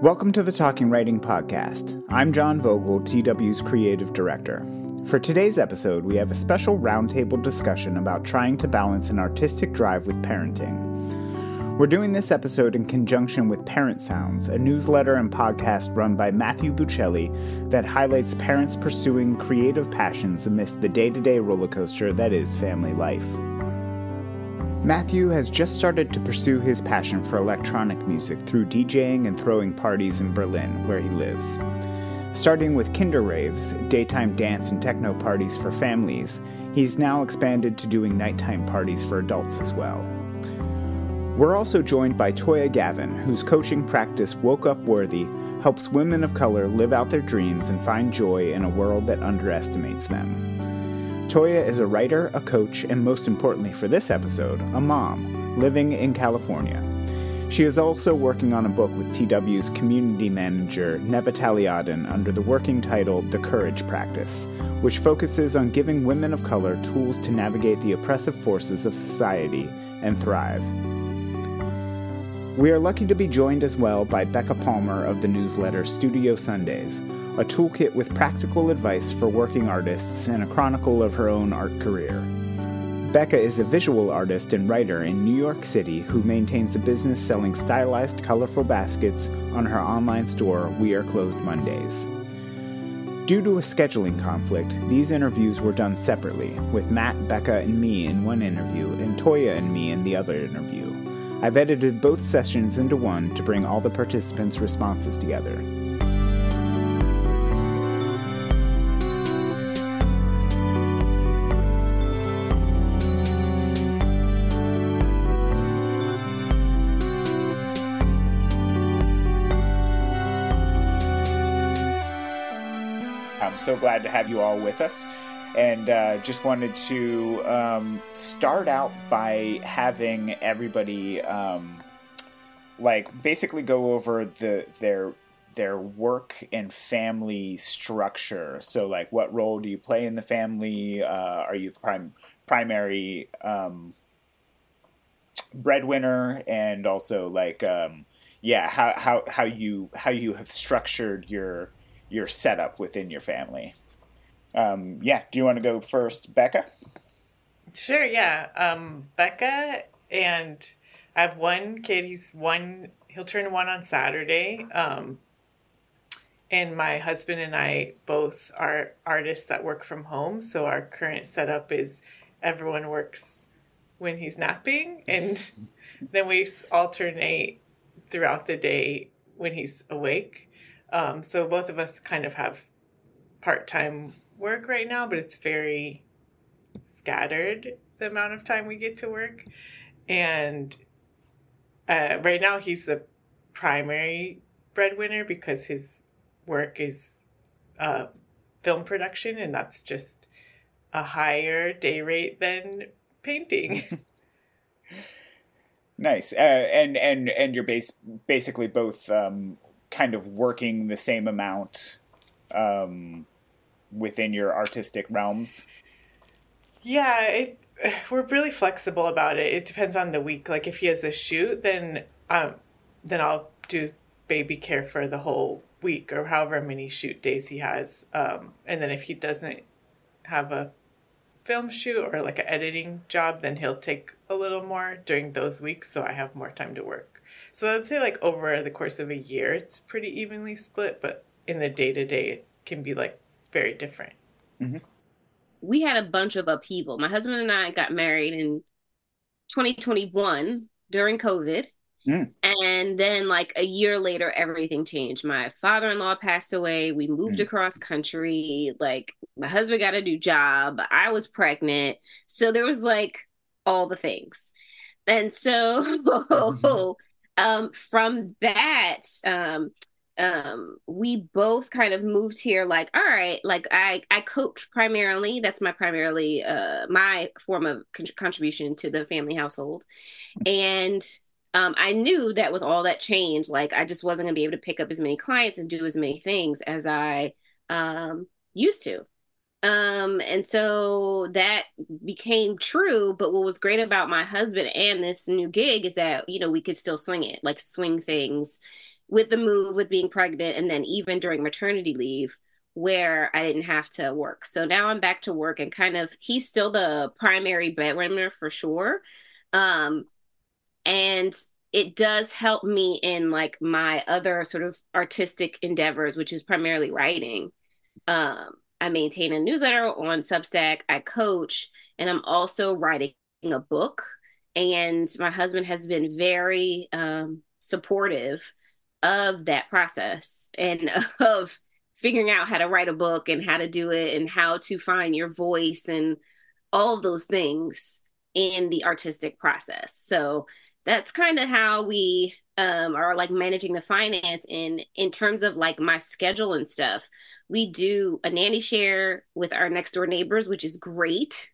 Welcome to the Talking Writing Podcast. I'm John Vogel, TW's creative director. For today's episode, we have a special roundtable discussion about trying to balance an artistic drive with parenting. We're doing this episode in conjunction with Parent Sounds, a newsletter and podcast run by Matthew Buccelli that highlights parents pursuing creative passions amidst the day to day rollercoaster that is family life. Matthew has just started to pursue his passion for electronic music through DJing and throwing parties in Berlin, where he lives. Starting with Kinder Raves, daytime dance and techno parties for families, he's now expanded to doing nighttime parties for adults as well. We're also joined by Toya Gavin, whose coaching practice Woke Up Worthy helps women of color live out their dreams and find joy in a world that underestimates them. Toya is a writer, a coach, and most importantly for this episode, a mom living in California. She is also working on a book with TW's community manager, Neva Taliadin, under the working title The Courage Practice, which focuses on giving women of color tools to navigate the oppressive forces of society and thrive. We are lucky to be joined as well by Bekka Palmer of the newsletter Studio Sundays, a toolkit with practical advice for working artists and a chronicle of her own art career. Bekka is a visual artist and writer in New York City who maintains a business selling stylized, colorful baskets on her online store, We Are Closed Mondays. Due to a scheduling conflict, these interviews were done separately, with Matt, Bekka, and me in one interview, and Toya and me in the other interview. I've edited both sessions into one to bring all the participants' responses together. So glad to have you all with us. And uh, just wanted to um, start out by having everybody um, like basically go over the their their work and family structure. So, like, what role do you play in the family? Uh, are you the prime, primary um, breadwinner, and also like, um, yeah, how how how you how you have structured your your setup within your family. Um, yeah, do you want to go first, Bekka? Sure. Yeah, um, Bekka and I have one kid. He's one. He'll turn one on Saturday. Um, and my husband and I both are artists that work from home. So our current setup is everyone works when he's napping, and then we alternate throughout the day when he's awake. Um, so both of us kind of have part time work right now, but it's very scattered the amount of time we get to work. And uh, right now, he's the primary breadwinner because his work is uh, film production, and that's just a higher day rate than painting. nice, uh, and and and you're base basically both um, kind of working the same amount um, within your artistic realms? Yeah, it, we're really flexible about it. It depends on the week. Like if he has a shoot, then um, then I'll do baby care for the whole week or however many shoot days he has. Um, and then if he doesn't have a film shoot or like an editing job, then he'll take a little more during those weeks, so I have more time to work. So I'd say like over the course of a year, it's pretty evenly split, but in the day to day, it can be like very different. Mm-hmm. We had a bunch of upheaval. My husband and I got married in 2021 during COVID. Mm. And then, like a year later, everything changed. My father in law passed away. We moved mm. across country. Like, my husband got a new job. I was pregnant. So, there was like all the things. And so, mm-hmm. um, from that, um, um, we both kind of moved here like, all right, like I, I coach primarily. That's my primarily, uh, my form of con- contribution to the family household. And, um, I knew that with all that change, like I just wasn't gonna be able to pick up as many clients and do as many things as I, um, used to. Um, and so that became true. But what was great about my husband and this new gig is that, you know, we could still swing it, like swing things with the move, with being pregnant, and then even during maternity leave, where I didn't have to work. So now I'm back to work and kind of he's still the primary breadwinner for sure. Um, and it does help me in like my other sort of artistic endeavors, which is primarily writing. Um, I maintain a newsletter on Substack, I coach, and I'm also writing a book. And my husband has been very um, supportive of that process and of figuring out how to write a book and how to do it and how to find your voice and all of those things in the artistic process. So that's kind of how we um, are like managing the finance in in terms of like my schedule and stuff. We do a nanny share with our next door neighbors, which is great.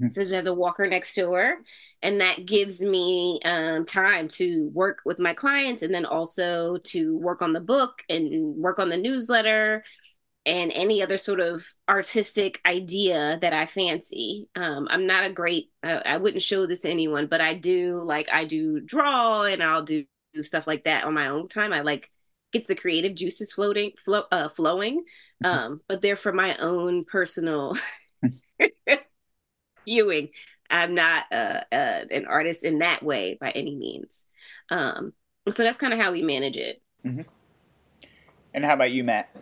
Mm-hmm. So there's a walker next door, and that gives me um, time to work with my clients, and then also to work on the book and work on the newsletter and any other sort of artistic idea that I fancy. Um, I'm not a great, uh, I wouldn't show this to anyone, but I do like, I do draw and I'll do, do stuff like that on my own time. I like, gets the creative juices floating, flow, uh, flowing. Mm-hmm. Um, but they're for my own personal viewing. I'm not uh, uh, an artist in that way by any means. Um, so that's kind of how we manage it. Mm-hmm. And how about you, Matt?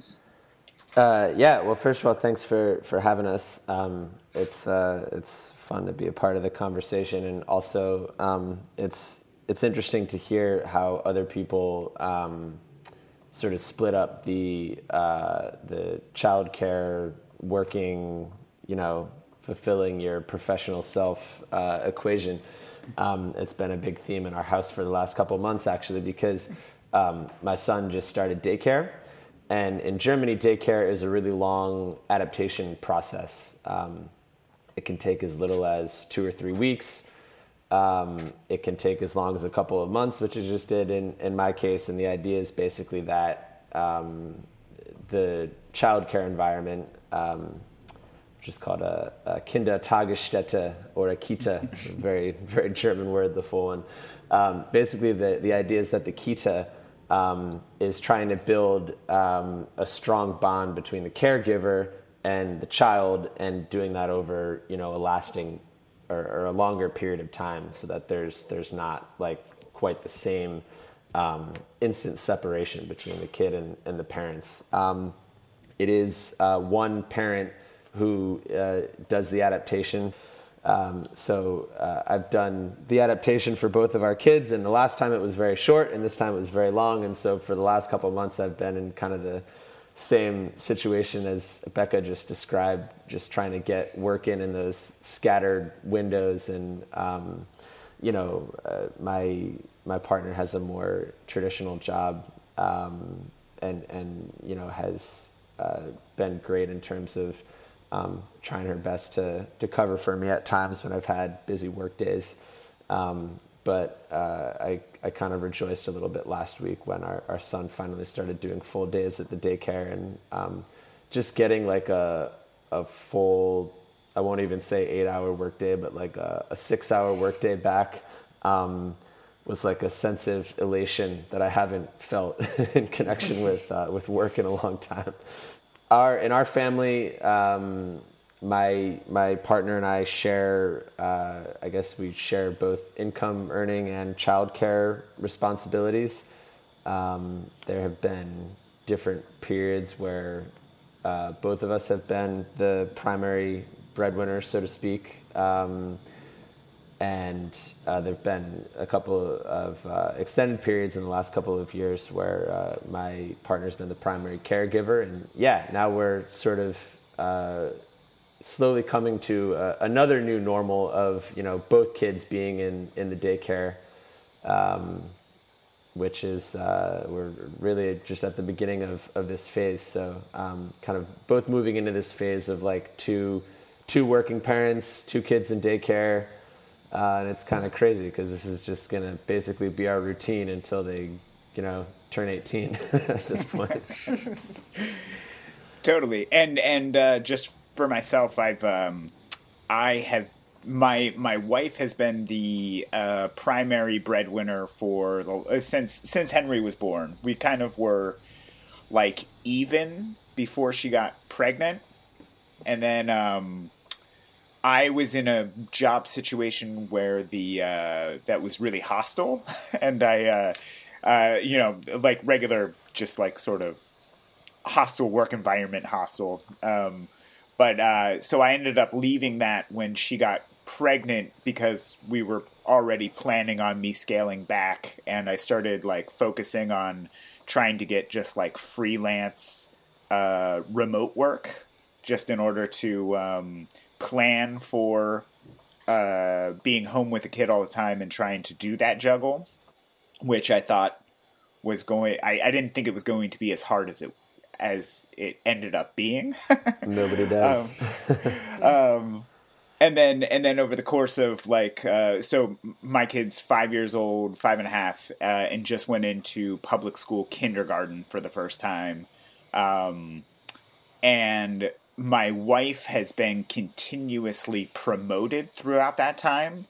Uh, yeah, well, first of all, thanks for, for having us. Um, it's uh, it's fun to be a part of the conversation, and also um, it's it's interesting to hear how other people um, sort of split up the uh, the childcare working, you know, fulfilling your professional self uh, equation. Um, it's been a big theme in our house for the last couple months, actually, because um, my son just started daycare and in Germany, daycare is a really long adaptation process. Um, it can take as little as two or three weeks. Um, it can take as long as a couple of months, which it just did in, in my case. And the idea is basically that um, the childcare environment, um, which is called a, a Kindertagesstätte or a Kita, very, very German word, the full one. Um, basically, the, the idea is that the Kita um, is trying to build um, a strong bond between the caregiver and the child, and doing that over you know a lasting or, or a longer period of time, so that there's there's not like quite the same um, instant separation between the kid and, and the parents. Um, it is uh, one parent who uh, does the adaptation. Um, so uh, I've done the adaptation for both of our kids, and the last time it was very short, and this time it was very long. And so for the last couple months, I've been in kind of the same situation as Bekka just described, just trying to get work in in those scattered windows. And um, you know, uh, my my partner has a more traditional job, um, and and you know has uh, been great in terms of um, trying her best to, to cover for me at times when I've had busy work days. Um, but uh, I, I kind of rejoiced a little bit last week when our, our son finally started doing full days at the daycare and um, just getting like a, a full, I won't even say eight hour workday, but like a, a six hour workday back um, was like a sense of elation that I haven't felt in connection with, uh, with work in a long time. Our in our family, um, my my partner and I share. Uh, I guess we share both income earning and childcare responsibilities. Um, there have been different periods where uh, both of us have been the primary breadwinner, so to speak. Um, and uh, there have been a couple of uh, extended periods in the last couple of years where uh, my partner's been the primary caregiver, and yeah, now we're sort of uh, slowly coming to uh, another new normal of you know both kids being in in the daycare, um, which is uh, we're really just at the beginning of of this phase. So um, kind of both moving into this phase of like two two working parents, two kids in daycare. Uh, and it's kind of crazy because this is just to basically be our routine until they, you know, turn 18 at this point. totally. And and uh, just for myself, I've um, I have my my wife has been the uh, primary breadwinner for the, uh, since since Henry was born. We kind of were like even before she got pregnant, and then um, I was in a job situation where the uh, that was really hostile, and I, uh, uh, you know, like regular, just like sort of hostile work environment, hostile. Um, but uh, so I ended up leaving that when she got pregnant because we were already planning on me scaling back, and I started like focusing on trying to get just like freelance uh, remote work, just in order to um, plan for uh, being home with a kid all the time and trying to do that juggle, which I thought was going. I, I didn't think it was going to be as hard as it as it ended up being. Nobody does. um, um, and then and then over the course of like uh, so my kid's five years old five and a half uh, and just went into public school kindergarten for the first time um, and my wife has been continuously promoted throughout that time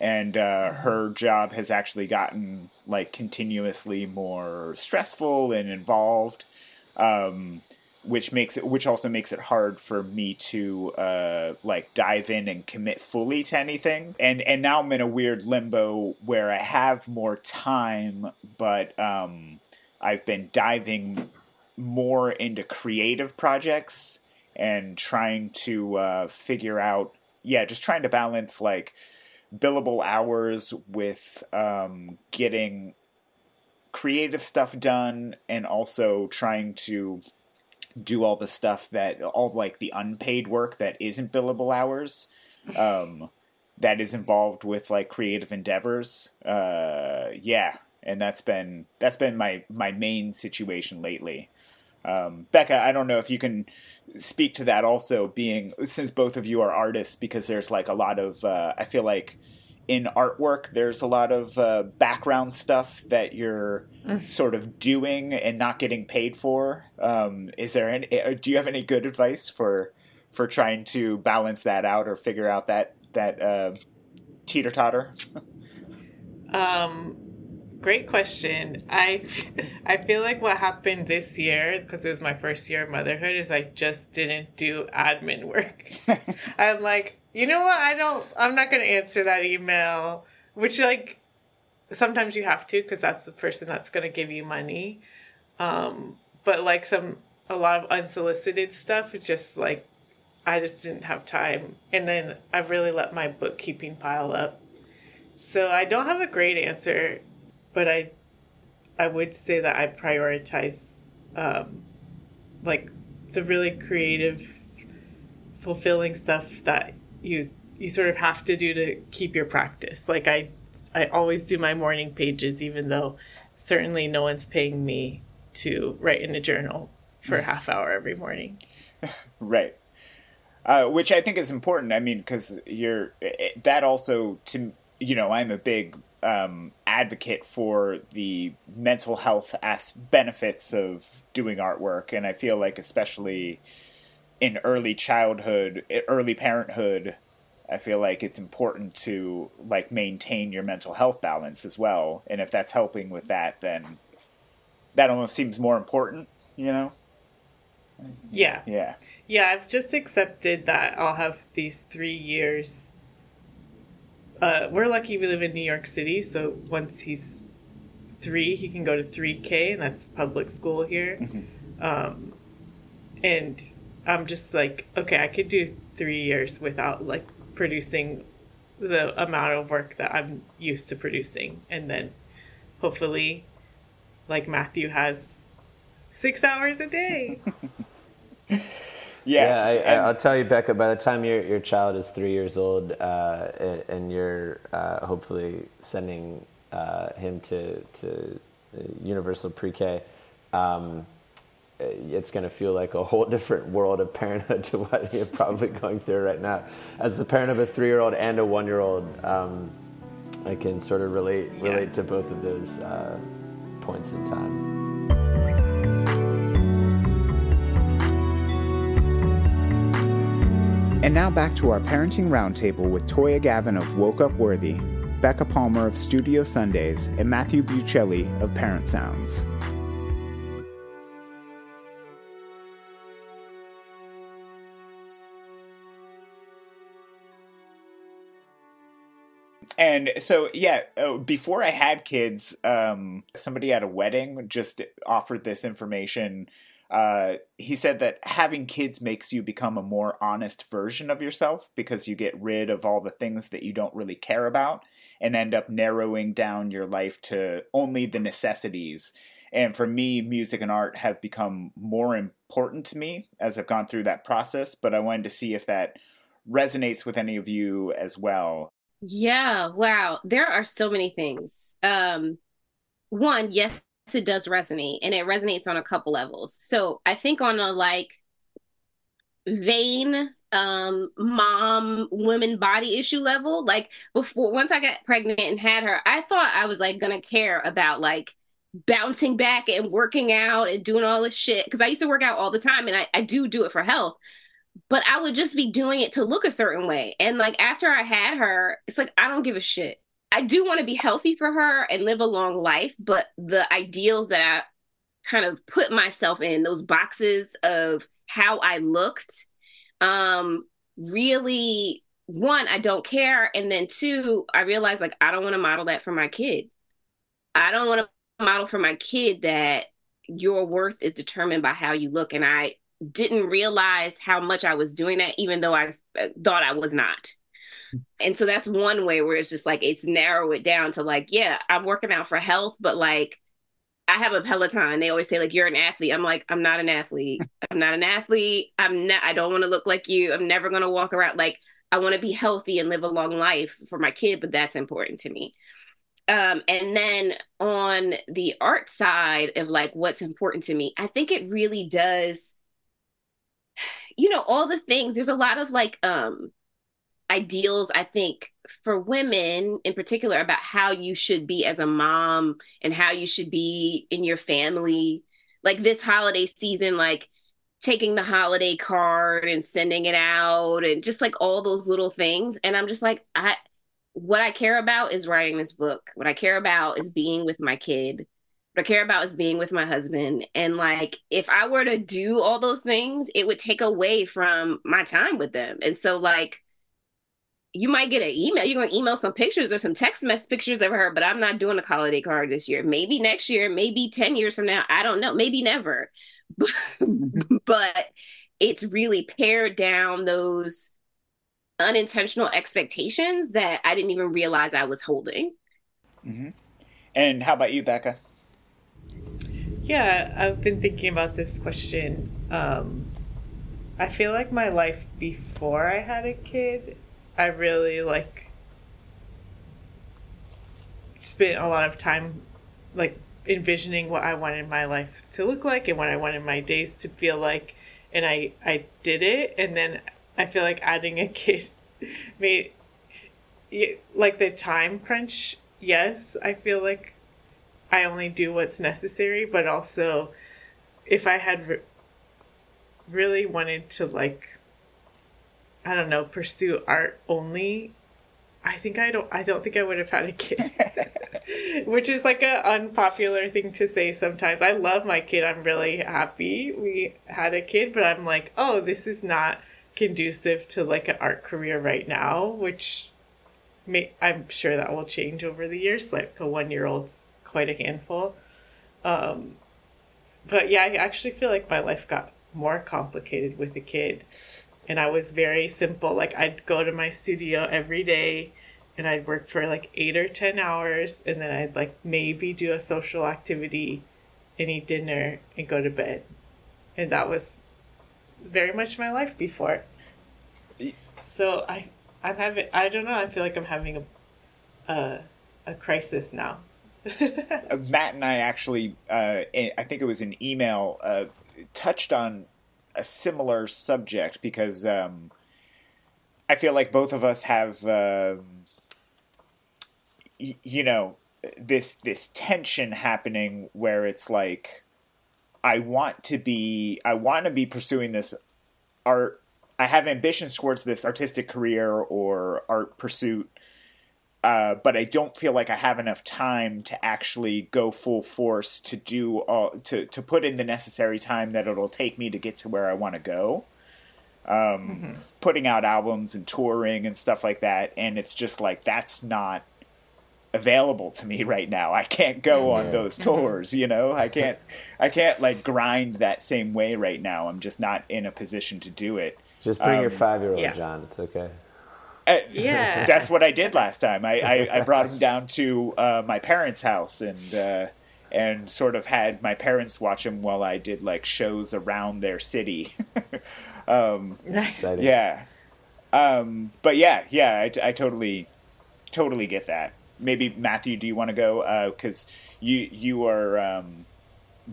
and uh, her job has actually gotten like continuously more stressful and involved um, which makes it which also makes it hard for me to uh, like dive in and commit fully to anything. And and now i'm in a weird limbo where i have more time but um, i've been diving more into creative projects and trying to uh, figure out yeah just trying to balance like billable hours with um, getting creative stuff done and also trying to do all the stuff that all like the unpaid work that isn't billable hours um, that is involved with like creative endeavors uh, yeah. And that's been that's been my my main situation lately. Um, bekka i don't know if you can speak to that also being since both of you are artists because there's like a lot of uh, i feel like in artwork, there's a lot of uh, background stuff that you're mm. sort of doing and not getting paid for. Um, is there any? Uh, do you have any good advice for for trying to balance that out or figure out that that uh, teeter totter? um, great question. I I feel like what happened this year because it was my first year of motherhood is I just didn't do admin work. I'm like you know what? I don't. I'm not going to answer that email. Which like sometimes you have to because that's the person that's going to give you money. Um, but like some a lot of unsolicited stuff, it's just like I just didn't have time. And then I've really let my bookkeeping pile up. So I don't have a great answer, but I I would say that I prioritize um, like the really creative fulfilling stuff that you you sort of have to do to keep your practice. Like I I always do my morning pages even though certainly no one's paying me to write in a journal for a half hour every morning. right. Uh, which I think is important. I mean, because you're that also to you know I'm a big um, advocate for the mental health as benefits of doing artwork, and I feel like especially in early childhood, early parenthood, I feel like it's important to like maintain your mental health balance as well. And if that's helping with that, then that almost seems more important, you know? Yeah. Yeah. Yeah, I've just accepted that I'll have these three years. Uh, we're lucky we live in New York City, so once he's three, he can go to 3K, and that's public school here. Mm-hmm. Um, and I'm just like, okay, I could do three years without like producing the amount of work that I'm used to producing. And then hopefully, like Matthew has six hours a day. yeah. yeah I, will tell you, Bekka, by the time your, your child is three years old uh, and, you're uh, hopefully sending uh, him to, to universal pre K, um, uh, it's going to feel like a whole different world of parenthood to what you're probably going through right now. As the parent of a three-year-old and a one-year-old, um, I can sort of relate relate yeah. to both of those uh, points in time. And now back to our parenting roundtable with Toya Gavin of Woke Up Worthy, Bekka Palmer of Studio Sundays, and Matthew Buccelli of Parent Sounds. And so, yeah, oh, before I had kids, um, somebody at a wedding just offered this information. Uh, he said that having kids makes you become a more honest version of yourself because you get rid of all the things that you don't really care about and end up narrowing down your life to only the necessities. And for me, music and art have become more important to me as I've gone through that process. But I wanted to see if that resonates with any of you as well. Yeah, wow. There are so many things. Um one, yes, it does resonate and it resonates on a couple levels. So, I think on a like vain um mom women body issue level, like before once I got pregnant and had her, I thought I was like to care about like bouncing back and working out and doing all this shit because I used to work out all the time and I, I do do it for health but I would just be doing it to look a certain way. And like after I had her, it's like I don't give a shit. I do want to be healthy for her and live a long life, but the ideals that I kind of put myself in, those boxes of how I looked, um, really one, I don't care. And then two, I realized like I don't want to model that for my kid. I don't want to model for my kid that your worth is determined by how you look. And I didn't realize how much I was doing that, even though I uh, thought I was not. And so that's one way where it's just like it's narrow it down to like, yeah, I'm working out for health, but like I have a Peloton. They always say like you're an athlete. I'm like, I'm not an athlete. I'm not an athlete. I'm not I don't want to look like you. I'm never gonna walk around like I want to be healthy and live a long life for my kid, but that's important to me. Um, and then on the art side of like what's important to me, I think it really does you know all the things. There's a lot of like um ideals i think for women in particular about how you should be as a mom and how you should be in your family. Like this holiday season like taking the holiday card and sending it out and just like all those little things. And i'm just like i what i care about is writing this book. What i care about is being with my kid what I care about is being with my husband. And like, if I were to do all those things, it would take away from my time with them. And so, like, you might get an email. You're going to email some pictures or some text message pictures of her, but I'm not doing a holiday card this year. Maybe next year, maybe 10 years from now. I don't know. Maybe never. but it's really pared down those unintentional expectations that I didn't even realize I was holding. Mm-hmm. And how about you, Bekka? Yeah, I've been thinking about this question. Um, I feel like my life before I had a kid, I really like spent a lot of time like envisioning what I wanted my life to look like and what I wanted my days to feel like and I I did it and then I feel like adding a kid made like the time crunch yes I feel like I only do what's necessary, but also if I had re- really wanted to like I don't know, pursue art only, I think I don't I don't think I would have had a kid. Which is like an unpopular thing to say sometimes. I love my kid. I'm really happy we had a kid, but I'm like, "Oh, this is not conducive to like an art career right now," which may, I'm sure that will change over the years. Like a 1-year-old's quite a handful. Um, but yeah, I actually feel like my life got more complicated with a kid. And I was very simple. Like, I'd go to my studio every day and I'd work for like eight or 10 hours. And then I'd like maybe do a social activity and eat dinner and go to bed. And that was very much my life before. So I, I'm having, I don't know, I feel like I'm having a, a, a crisis now Matt and I actually, uh, I think it was an email, uh, touched on a similar subject because um, I feel like both of us have, um, y- you know, this this tension happening where it's like, I want to be, I want to be pursuing this art. I have ambitions towards this artistic career or art pursuit, uh, but I don't feel like I have enough time to actually go full force to do all, to to put in the necessary time that it'll take me to get to where I want to go. Um, mm-hmm. Putting out albums and touring and stuff like that, and it's just like that's not available to me right now. I can't go mm-hmm. on those tours, you know. I can't I can't like grind that same way right now. I'm just not in a position to do it. Just bring um, your 5-year-old yeah. John. It's okay. Yeah, that's what I did last time. I, I, I brought him down to uh, my parents' house and uh, and sort of had my parents watch him while I did like shows around their city. um, nice. Yeah. Um, but yeah, yeah, I, I totally, totally get that maybe Matthew, do you want to go? Because uh, you you are um,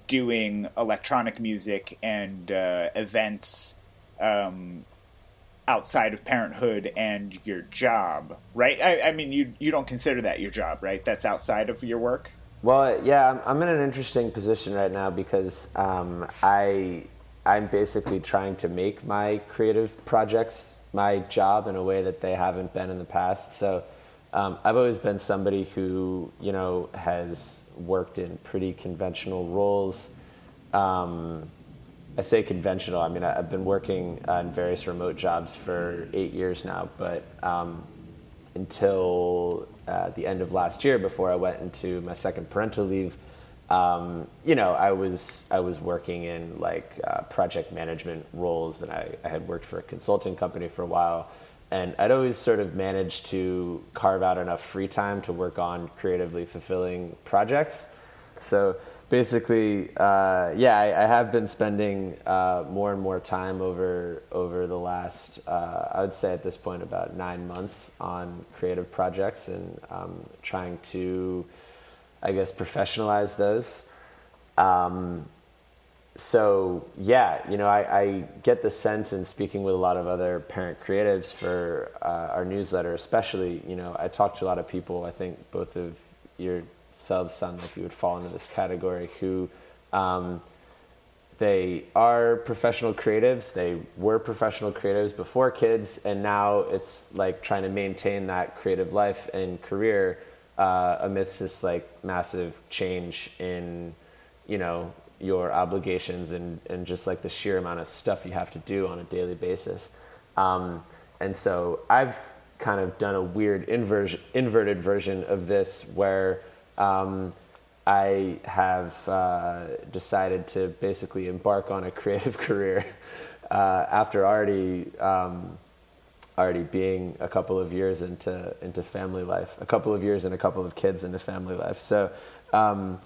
doing electronic music and uh, events um, outside of parenthood and your job, right? I, I, mean, you you don't consider that your job, right? That's outside of your work. Well, yeah, I'm, I'm in an interesting position right now because um, I I'm basically trying to make my creative projects my job in a way that they haven't been in the past. So um, I've always been somebody who, you know, has worked in pretty conventional roles. Um, I say conventional. I mean, I've been working on various remote jobs for eight years now, but um, until uh, the end of last year, before I went into my second parental leave, um, you know, I was I was working in like uh, project management roles, and I, I had worked for a consulting company for a while and I'd always sort of managed to carve out enough free time to work on creatively fulfilling projects. So basically, uh, yeah, I, I, have been spending uh, more and more time over over the last, uh, I would say at this point, about nine months on creative projects and um, trying to, I guess, professionalize those. Um, so yeah, you know, I, I, get the sense in speaking with a lot of other parent creatives for uh, our newsletter, especially, you know, I talk to a lot of people. I think both of yourselves sound like you would fall into this category who um, they are professional creatives. They were professional creatives before kids, and now it's like trying to maintain that creative life and career uh, amidst this like massive change in, you know, your obligations and, and just like the sheer amount of stuff you have to do on a daily basis. Um, and so I've kind of done a weird inverted version of this where um, I have uh, decided to basically embark on a creative career uh, after already um, already being a couple of years into into family life, a couple of years and a couple of kids into family life. So, um,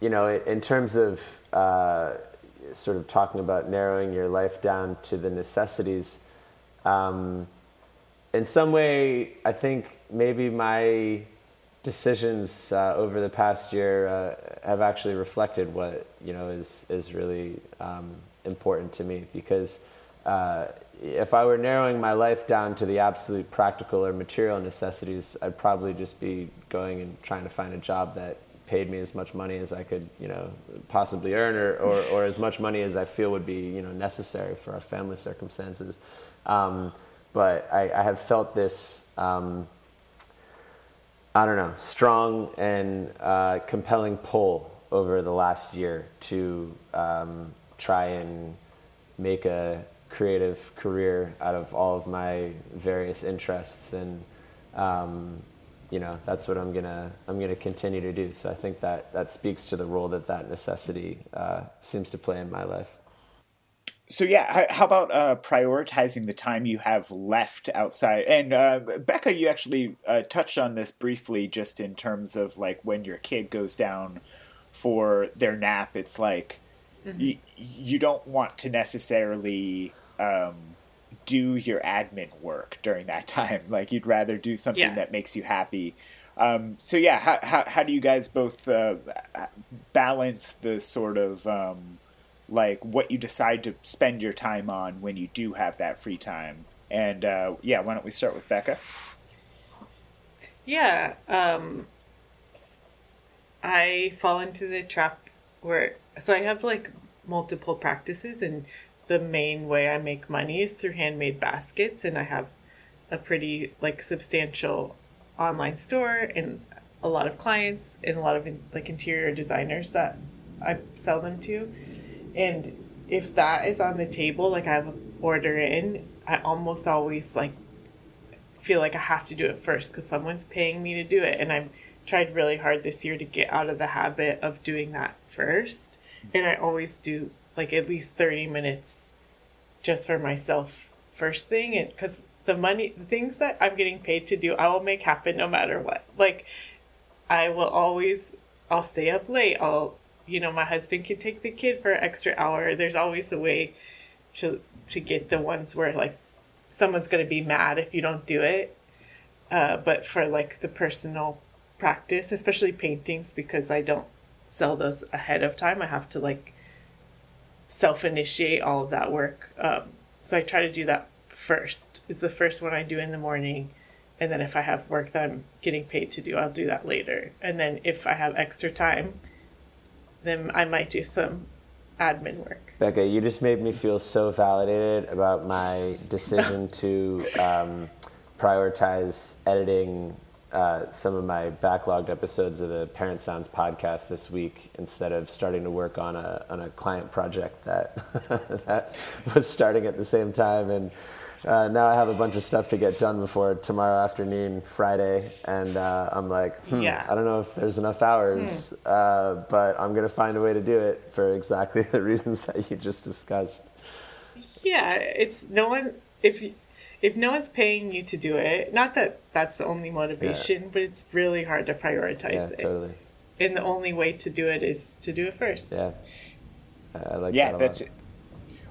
you know, in terms of uh, sort of talking about narrowing your life down to the necessities. Um, in some way, I think maybe my decisions uh, over the past year uh, have actually reflected what you know is is really um, important to me because uh, if I were narrowing my life down to the absolute practical or material necessities, I'd probably just be going and trying to find a job that paid me as much money as I could, you know, possibly earn, or, or, or as much money as I feel would be, you know, necessary for our family circumstances. Um, but I, I, have felt this, um, I don't know, strong and uh, compelling pull over the last year to um, try and make a creative career out of all of my various interests and um, you know that's what I'm gonna I'm gonna continue to do. So I think that that speaks to the role that that necessity uh, seems to play in my life. So yeah, how about uh, prioritizing the time you have left outside? And uh, Bekka, you actually uh, touched on this briefly, just in terms of like when your kid goes down for their nap. It's like mm-hmm. y- you don't want to necessarily. Um, do your admin work during that time. Like you'd rather do something yeah. that makes you happy. Um, so yeah, how, how, how do you guys both uh, balance the sort of um, like what you decide to spend your time on when you do have that free time? And uh, yeah, why don't we start with Bekka? Yeah, um, I fall into the trap where so I have like multiple practices and the main way I make money is through handmade baskets, and I have a pretty like substantial online store and a lot of clients and a lot of like interior designers that I sell them to. And if that is on the table, like I order in, I almost always like feel like I have to do it first because someone's paying me to do it. And I've tried really hard this year to get out of the habit of doing that first. And I always do like at least 30 minutes just for myself first thing. And because the money, the things that I'm getting paid to do, I will make happen no matter what. Like, I will always, I'll stay up late. I'll, you know, my husband can take the kid for an extra hour. There's always a way to to get the ones where like someone's going to be mad if you don't do it. Uh, but for like the personal practice, especially paintings, because I don't sell those ahead of time, I have to like self initiate all of that work. Um, so I try to do that first. Is the first one I do in the morning. And then if I have work that I'm getting paid to do, I'll do that later. And then if I have extra time, then I might do some admin work. Bekka, you just made me feel so validated about my decision to um, prioritize editing uh, some of my backlogged episodes of the Parent Sounds podcast this week instead of starting to work on a on a client project that that was starting at the same time and uh, now I have a bunch of stuff to get done before tomorrow afternoon, Friday, and uh, I'm like, hmm, yeah. I don't know if there's enough hours, hmm. uh, but I'm gonna find a way to do it for exactly the reasons that you just discussed. Yeah, it's no one if if no one's paying you to do it. Not that that's the only motivation, yeah. but it's really hard to prioritize yeah, it. Totally. And the only way to do it is to do it first. Yeah, I like yeah, that that's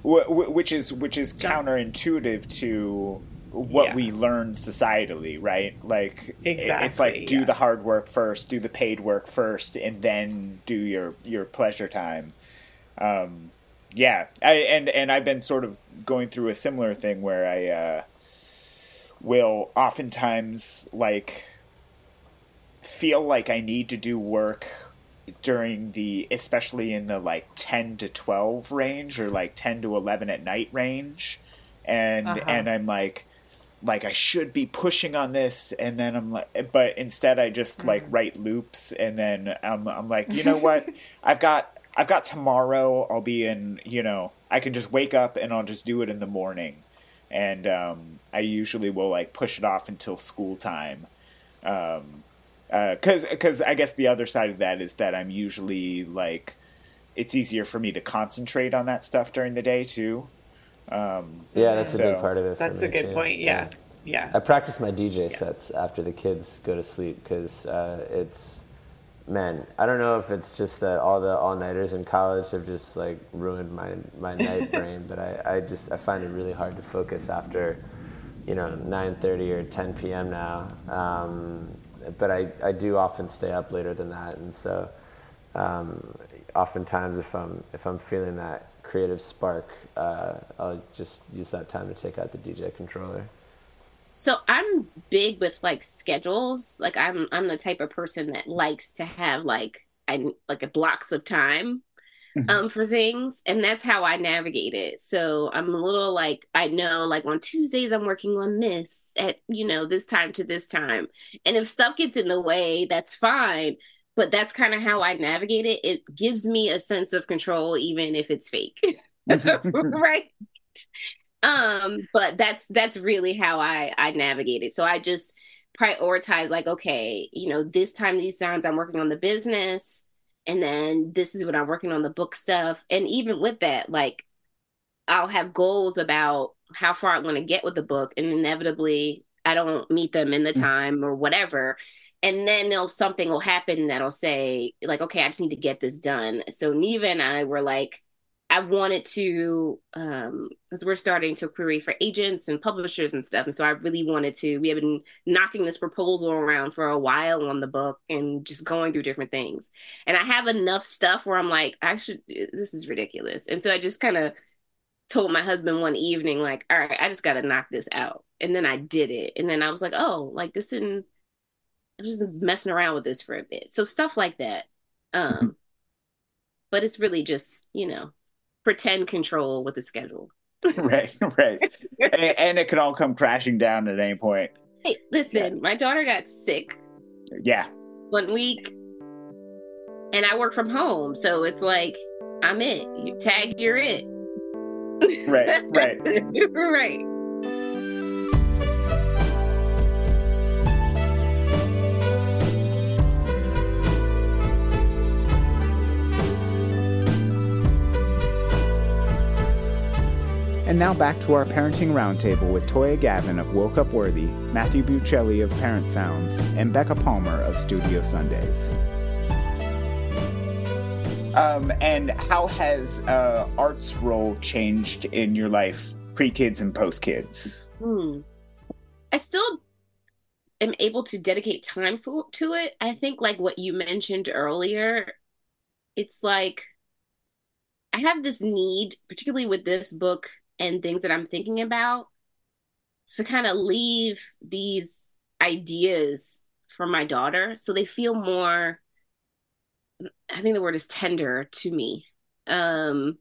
which is which is counterintuitive to what yeah. we learn societally, right? Like exactly, it's like do yeah. the hard work first, do the paid work first, and then do your your pleasure time. Um, yeah, I, and and I've been sort of going through a similar thing where I uh, will oftentimes like feel like I need to do work during the especially in the like 10 to 12 range or like 10 to 11 at night range. And uh-huh. and I'm like like I should be pushing on this. And then I'm like but instead I just mm-hmm. like write loops. And then I'm I'm like you know what? I've got I've got tomorrow. I'll be in you know I can just wake up and I'll just do it in the morning. And um, I usually will like push it off until school time. Um, because uh, because I guess the other side of that is that I'm usually like it's easier for me to concentrate on that stuff during the day too. Um, yeah, that's so, a big part of it. That's a good too. point. Yeah. yeah. yeah, I practice my DJ yeah. sets after the kids go to sleep because uh, it's man. I don't know if it's just that all the all nighters in college have just like ruined my my night brain, but I, I just I find it really hard to focus after you know 9:30 or 10 p.m. now. Um, but I, I do often stay up later than that, and so um, oftentimes if I'm if I'm feeling that creative spark, uh, I'll just use that time to take out the DJ controller. So I'm big with like schedules. Like I'm I'm the type of person that likes to have like I like blocks of time. um, for things. And that's how I navigate it. So I'm a little like, I know like on Tuesdays, I'm working on this at, you know, this time to this time. And if stuff gets in the way, that's fine. But that's kind of how I navigate it. It gives me a sense of control, even if it's fake. right. Um, but that's that's really how I I navigate it. So I just prioritize like okay you know this time these times i'm working on the business and then this is when I'm working on the book stuff. And even with that, like I'll have goals about how far I want to get with the book, and inevitably I don't meet them in the mm. time or whatever. And then something will happen that'll say, like, okay, I just need to get this done. So Neva and I were like, I wanted to, um, because we're starting to query for agents and publishers and stuff. And so I really wanted to, we have been knocking this proposal around for a while on the book and just going through different things. And I have enough stuff where I'm like, I should, this is ridiculous. And so I just kind of told my husband one evening, like, all right, I just got to knock this out. And then I did it. And then I was like, oh, like this didn't, I'm just messing around with this for a bit. So stuff like that. Um, but it's really just, you know, pretend control with the schedule. right, right. and, and, it could all come crashing down at any point. Hey, listen, yeah. my daughter got sick. Yeah. One week, and I work from home, so it's like I'm it. You tag, you're it. Right, right, right. And now back to our parenting roundtable with Toya Gavin of Woke Up Worthy, Matthew Buccelli of Parent Sounds, and Bekka Palmer of Studio Sundays. Um, and how has uh, art's role changed in your life, pre kids and post kids? Hmm. I still am able to dedicate time for, to it. I think, like what you mentioned earlier, it's like I have this need, particularly with this book and things that I'm thinking about, to kind of leave these ideas for my daughter. So they feel more I think the word is tender to me. Um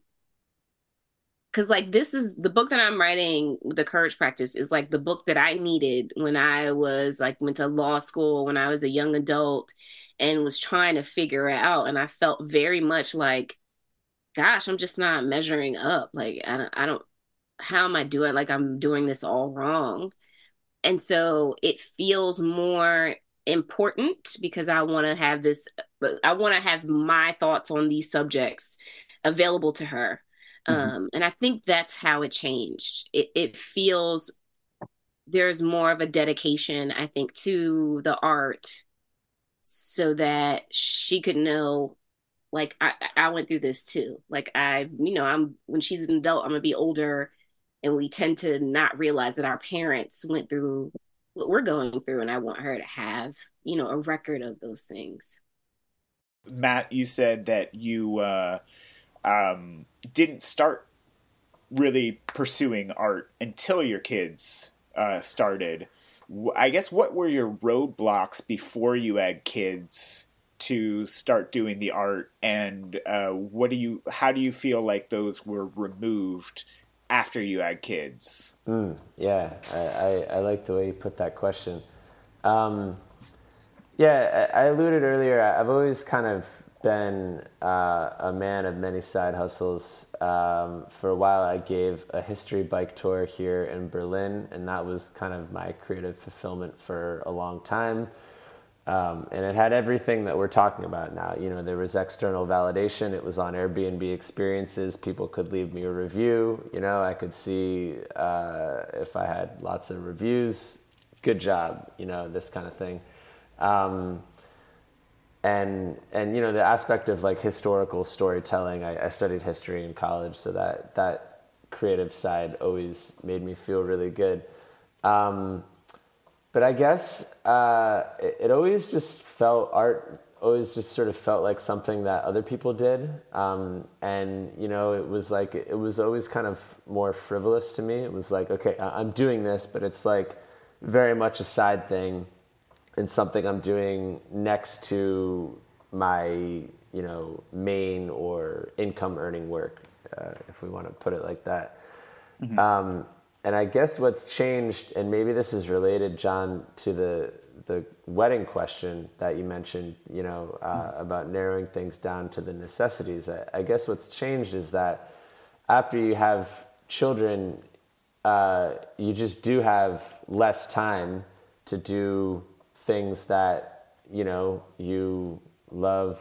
because like this is the book that i'm writing the courage practice is like the book that i needed when i was like went to law school when i was a young adult and was trying to figure it out. And i felt very much like gosh i'm just not measuring up. Like i don't, I don't how am i doing like i'm doing this all wrong and so it feels more important because I want to have this, I want to have my thoughts on these subjects available to her. Mm-hmm. Um, and I think that's how it changed. It, it feels there's more of a dedication, I think, to the art so that she could know like I, I went through this too. Like I, you know, I'm when she's an adult, I'm gonna be older and we tend to not realize that our parents went through what we're going through and I want her to have, you know, a record of those things. Matt, you said that you uh, um, didn't start really pursuing art until your kids uh, started. I guess what were your roadblocks before you had kids to start doing the art, and uh, what do you? How do you feel like those were removed after you had kids? Mm, yeah, I, I, I, like the way you put that question. Um, yeah, I, I, alluded earlier, I've always kind of been uh, a man of many side hustles. Um, for a while, I gave a history bike tour here in Berlin, and that was kind of my creative fulfillment for a long time. Um, and it had everything that we're talking about now. You know, there was external validation. It was on Airbnb experiences. People could leave me a review. You know, I could see uh, if I had lots of reviews. Good job. You know, this kind of thing. Um, and and you know the aspect of like historical storytelling. I, I studied history in college, so that that creative side always made me feel really good. Um, but I guess uh, it, it, always just felt art always just sort of felt like something that other people did, um, and you know it was like it was always kind of more frivolous to me. It was like okay, I'm doing this, but it's like very much a side thing and something I'm doing next to my you know main or income earning work, uh, if we want to put it like that. Mm-hmm. Um, and I guess what's changed, and maybe this is related, John, to the the wedding question that you mentioned, you know, uh, mm-hmm. about narrowing things down to the necessities. I, I, guess what's changed is that after you have children, uh, you just do have less time to do things that you know you love,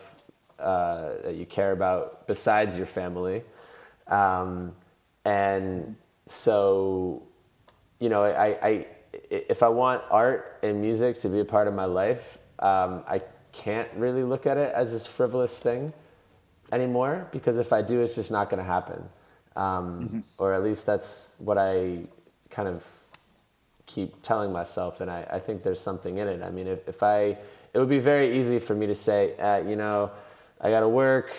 uh, that you care about besides your family, um, and so, you know, I, I, if I want art and music to be a part of my life, um, I can't really look at it as this frivolous thing anymore because if I do, it's just not going to happen. Um, mm-hmm. Or at least that's what I kind of keep telling myself, and I, I think there's something in it. I mean, if, if I, it would be very easy for me to say, uh, you know, I got to work,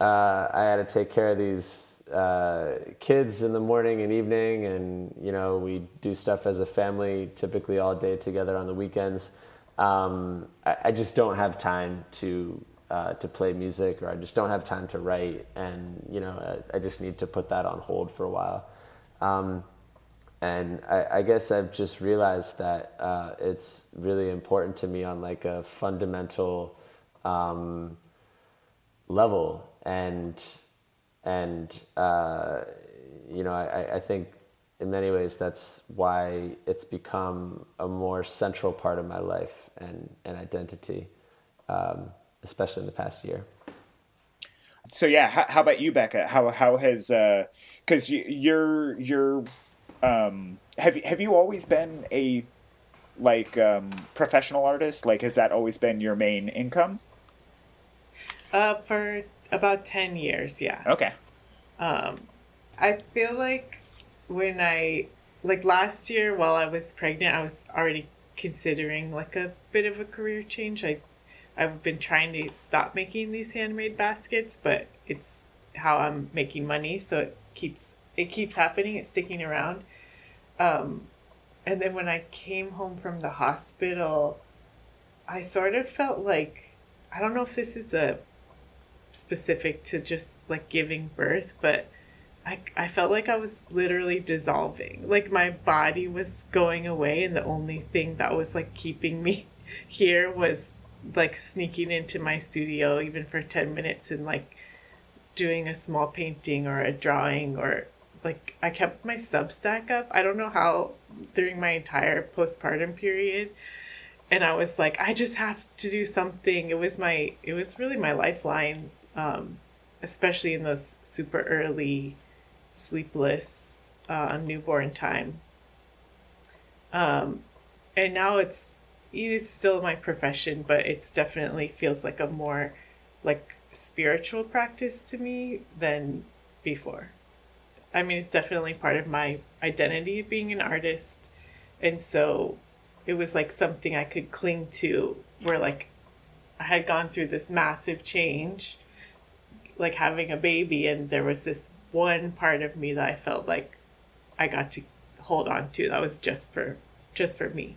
uh, I had to take care of these uh, kids in the morning and evening, and you know we do stuff as a family, typically all day together on the weekends. Um, I, I, just don't have time to uh, to play music, or I just don't have time to write, and you know, I, I just need to put that on hold for a while. Um, and I, I, guess I've just realized that uh, it's really important to me on like a fundamental um, level, and and uh, you know, I, I think in many ways that's why it's become a more central part of my life and, and identity, um, especially in the past year. So yeah, how, how about you, Bekka? How how has because uh, you, you're you're um, have have you always been a like um, professional artist? Like, has that always been your main income? Uh, for about ten years, yeah. Okay. Um, I feel like when I like last year while I was pregnant, I was already considering like a bit of a career change. I I've been trying to stop making these handmade baskets, but it's how I'm making money, so it keeps it keeps happening. It's sticking around. Um, and then when I came home from the hospital, I sort of felt like I don't know if this is a specific to just like giving birth, but I, I felt like I was literally dissolving. Like my body was going away, and the only thing that was like keeping me here was like sneaking into my studio even for 10 minutes and like doing a small painting or a drawing or like I kept my Substack up. I don't know how during my entire postpartum period. And I was like, I just have to do something. It was my, it was really my lifeline, um, especially in those super early sleepless uh, newborn time. Um, and now it's it's still my profession, but it's definitely feels like a more like spiritual practice to me than before. I mean, it's definitely part of my identity of being an artist, and so it was like something I could cling to. Where like I had gone through this massive change, like having a baby, and there was this one part of me that I felt like I got to hold on to. That was just for just for me.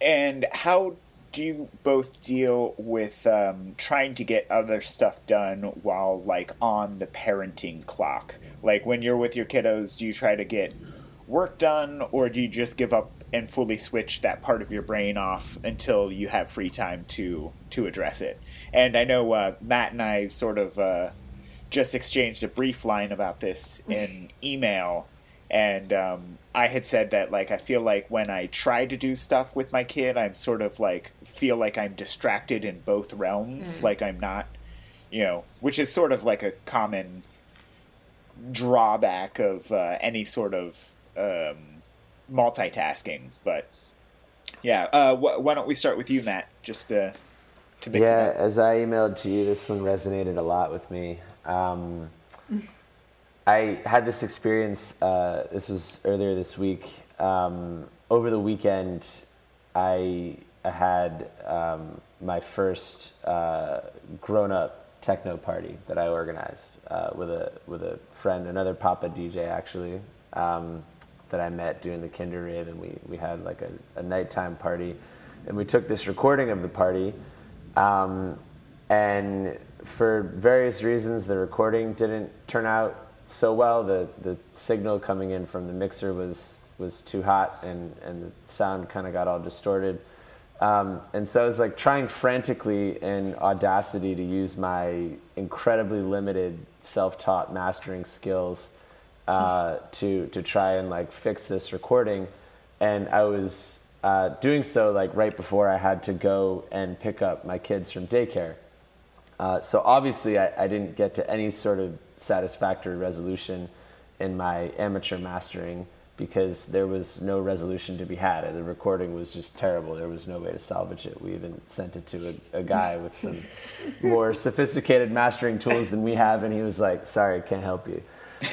And how do you both deal with um, trying to get other stuff done while like on the parenting clock? Like when you're with your kiddos, do you try to get work done, or do you just give up and fully switch that part of your brain off until you have free time to to address it? And I know uh, Matt and I sort of. Uh, just exchanged a brief line about this in email and um, i had said that like i feel like when i try to do stuff with my kid i'm sort of like feel like i'm distracted in both realms mm. like i'm not you know which is sort of like a common drawback of uh, any sort of um, multitasking but yeah uh, wh- why don't we start with you matt just uh, to yeah as i emailed to you this one resonated a lot with me um, I had this experience. Uh, this was earlier this week. Um, over the weekend, I, I had um, my first uh, grown-up techno party that I organized uh, with a with a friend, another Papa DJ actually, um, that I met doing the Kinder Rave, and we we had like a, a nighttime party, and we took this recording of the party, um, and for various reasons, the recording didn't turn out so well. The the signal coming in from the mixer was was too hot, and and the sound kind of got all distorted. Um, and so I was like trying frantically in Audacity to use my incredibly limited self-taught mastering skills uh, to to try and like fix this recording, and I was uh, doing so like right before I had to go and pick up my kids from daycare. Uh, so obviously, I, I, didn't get to any sort of satisfactory resolution in my amateur mastering because there was no resolution to be had. The recording was just terrible. There was no way to salvage it. We even sent it to a, a guy with some more sophisticated mastering tools than we have, and he was like, "Sorry, can't help you."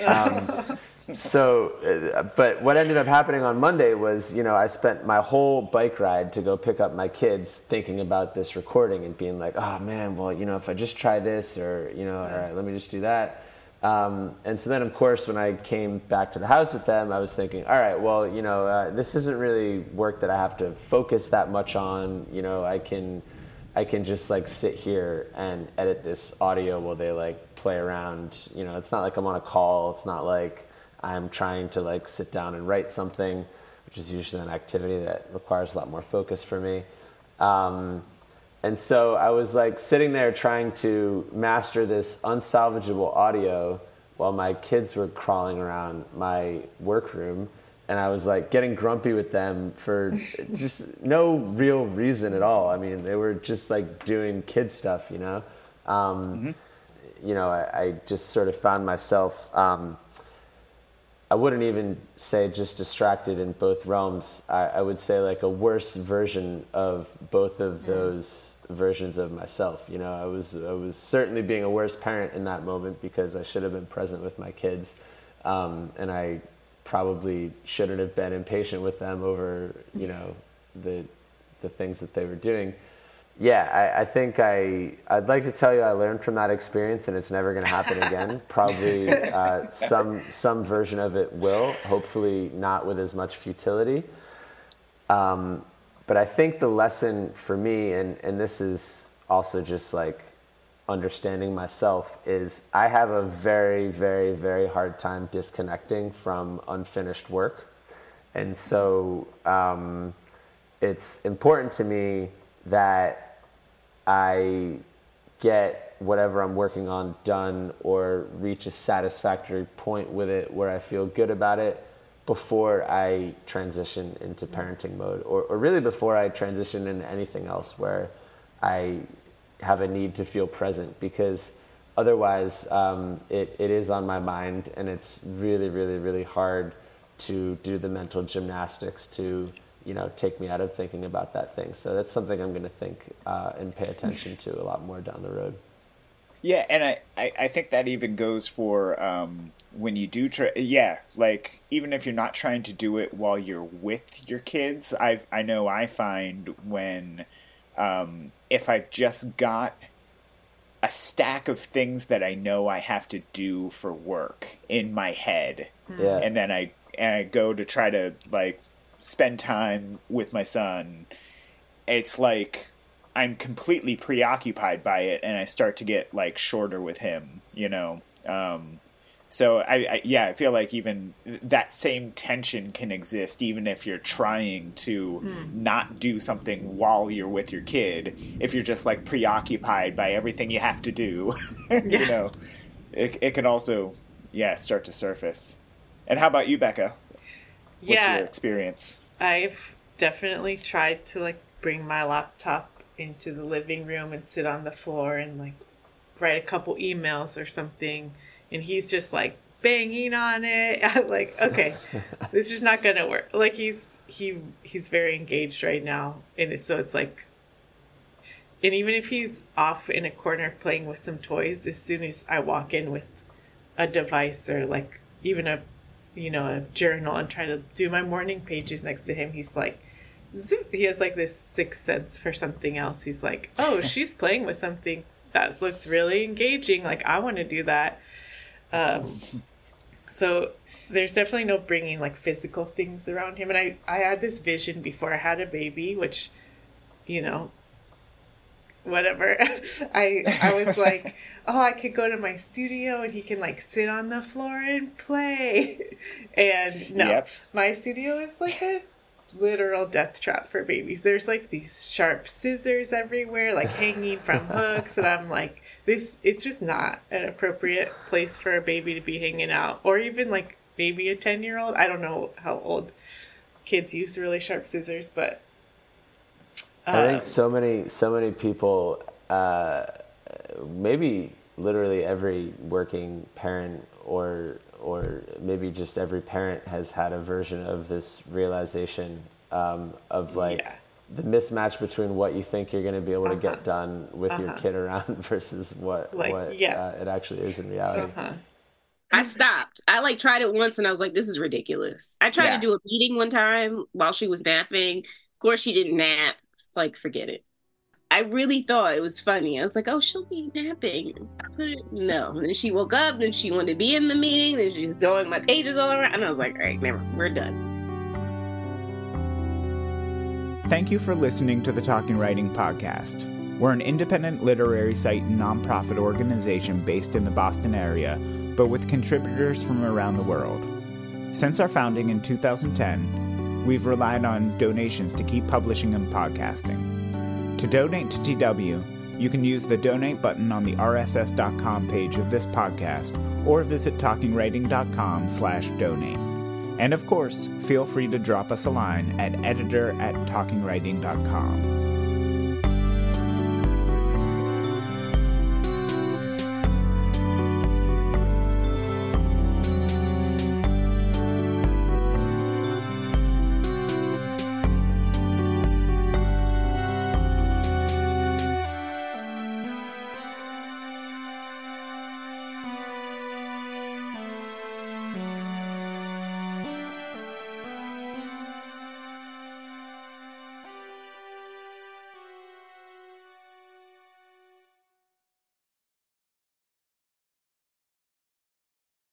Um, so, uh, but what ended up happening on Monday was, you know, I spent my whole bike ride to go pick up my kids thinking about this recording and being like, oh man, well, you know, if I just try this or, you know, all right, let me just do that. Um, and so then, of course, when I came back to the house with them, I was thinking, all right, well, you know, uh, this isn't really work that I have to focus that much on. You know, I can I can just like sit here and edit this audio while they like play around. You know, it's not like I'm on a call. It's not like I'm trying to like sit down and write something, which is usually an activity that requires a lot more focus for me. Um, and so I was like sitting there trying to master this unsalvageable audio while my kids were crawling around my workroom and I was like getting grumpy with them for just no real reason at all. I mean, they were just like doing kid stuff, you know. Um, mm-hmm. You know, I, I, just sort of found myself. Um, I wouldn't even say just distracted in both realms. I, I, would say like a worse version of both of those versions of myself. You know, I was I was certainly being a worse parent in that moment because I should have been present with my kids, um, and I probably shouldn't have been impatient with them over you know the the things that they were doing. Yeah, I, I think I I'd like to tell you I learned from that experience and it's never going to happen again. probably uh, some some version of it will. Hopefully not with as much futility. Um, but I think the lesson for me, and and this is also just like understanding myself is I have a very, very, very hard time disconnecting from unfinished work. And so um, it's important to me that I get whatever I'm working on done or reach a satisfactory point with it where I feel good about it before I transition into parenting mode, or, or really before I transition into anything else where I have a need to feel present because otherwise um, it, it is on my mind and it's really really really hard to do the mental gymnastics to you know take me out of thinking about that thing so that's something i'm going to think uh, and pay attention to a lot more down the road yeah and i, I, I think that even goes for um, when you do try yeah like even if you're not trying to do it while you're with your kids i've i know i find when um, if I've just got a stack of things that I know I have to do for work in my head, yeah. and then I and I go to try to like spend time with my son, it's like I'm completely preoccupied by it, and I start to get like shorter with him, you know. Um, so I, I, yeah, I feel like even that same tension can exist even if you're trying to mm. not do something while you're with your kid. If you're just like preoccupied by everything you have to do, you know, it it can also yeah start to surface. And how about you, Bekka? What's yeah, your experience? I've definitely tried to like bring my laptop into the living room and sit on the floor and like write a couple emails or something and he's just like banging on it. I'm like, okay, this is not gonna work. Like he's he he's very engaged right now, and it, so it's like, and even if he's off in a corner playing with some toys, as soon as I walk in with a device or like even a you know a journal and try to do my morning pages next to him, he's like. Zoop. He has like this sixth sense for something else. He's like, "Oh, she's playing with something that looks really engaging. Like I want to do that." Um, so there's definitely no bringing like physical things around him. And I, I had this vision before I had a baby, which, you know, whatever. I I was like, oh, I could go to my studio and he can like sit on the floor and play. And no, yep. my studio is like a literal death trap for babies. There's like these sharp scissors everywhere, like hanging from hooks, and I'm like, this. It's just not an appropriate place for a baby to be hanging out, or even like maybe a ten year old. I don't know how old kids use really sharp scissors, but I think so many so many people, uh, maybe literally every working parent or or maybe just every parent has had a version of this realization um, of like yeah. the mismatch between what you think you're going to be able uh-huh. to get uh-huh. done with uh-huh. your kid around versus what like, what yeah. uh, it actually is in reality. Uh-huh. I stopped. I like tried it once and I was like, this is ridiculous. I tried yeah. to do a meeting one time while she was napping. Of course, she didn't nap. It's like, forget it. I really thought it was funny. I was like, oh, she'll be napping. put it no. And then she woke up, then she wanted to be in the meeting, then she's throwing my pages all around. And I was like, all right, never, we're done. Thank you for listening to the Talking Writing Podcast. We're an independent literary site and nonprofit organization based in the Boston area, but with contributors from around the world. Since our founding in 2010, we've relied on donations to keep publishing and podcasting. To donate to TW, you can use the donate button on the rss.com page of this podcast or visit talkingwriting.com slash donate. And of course, feel free to drop us a line at editor at talkingwriting.com.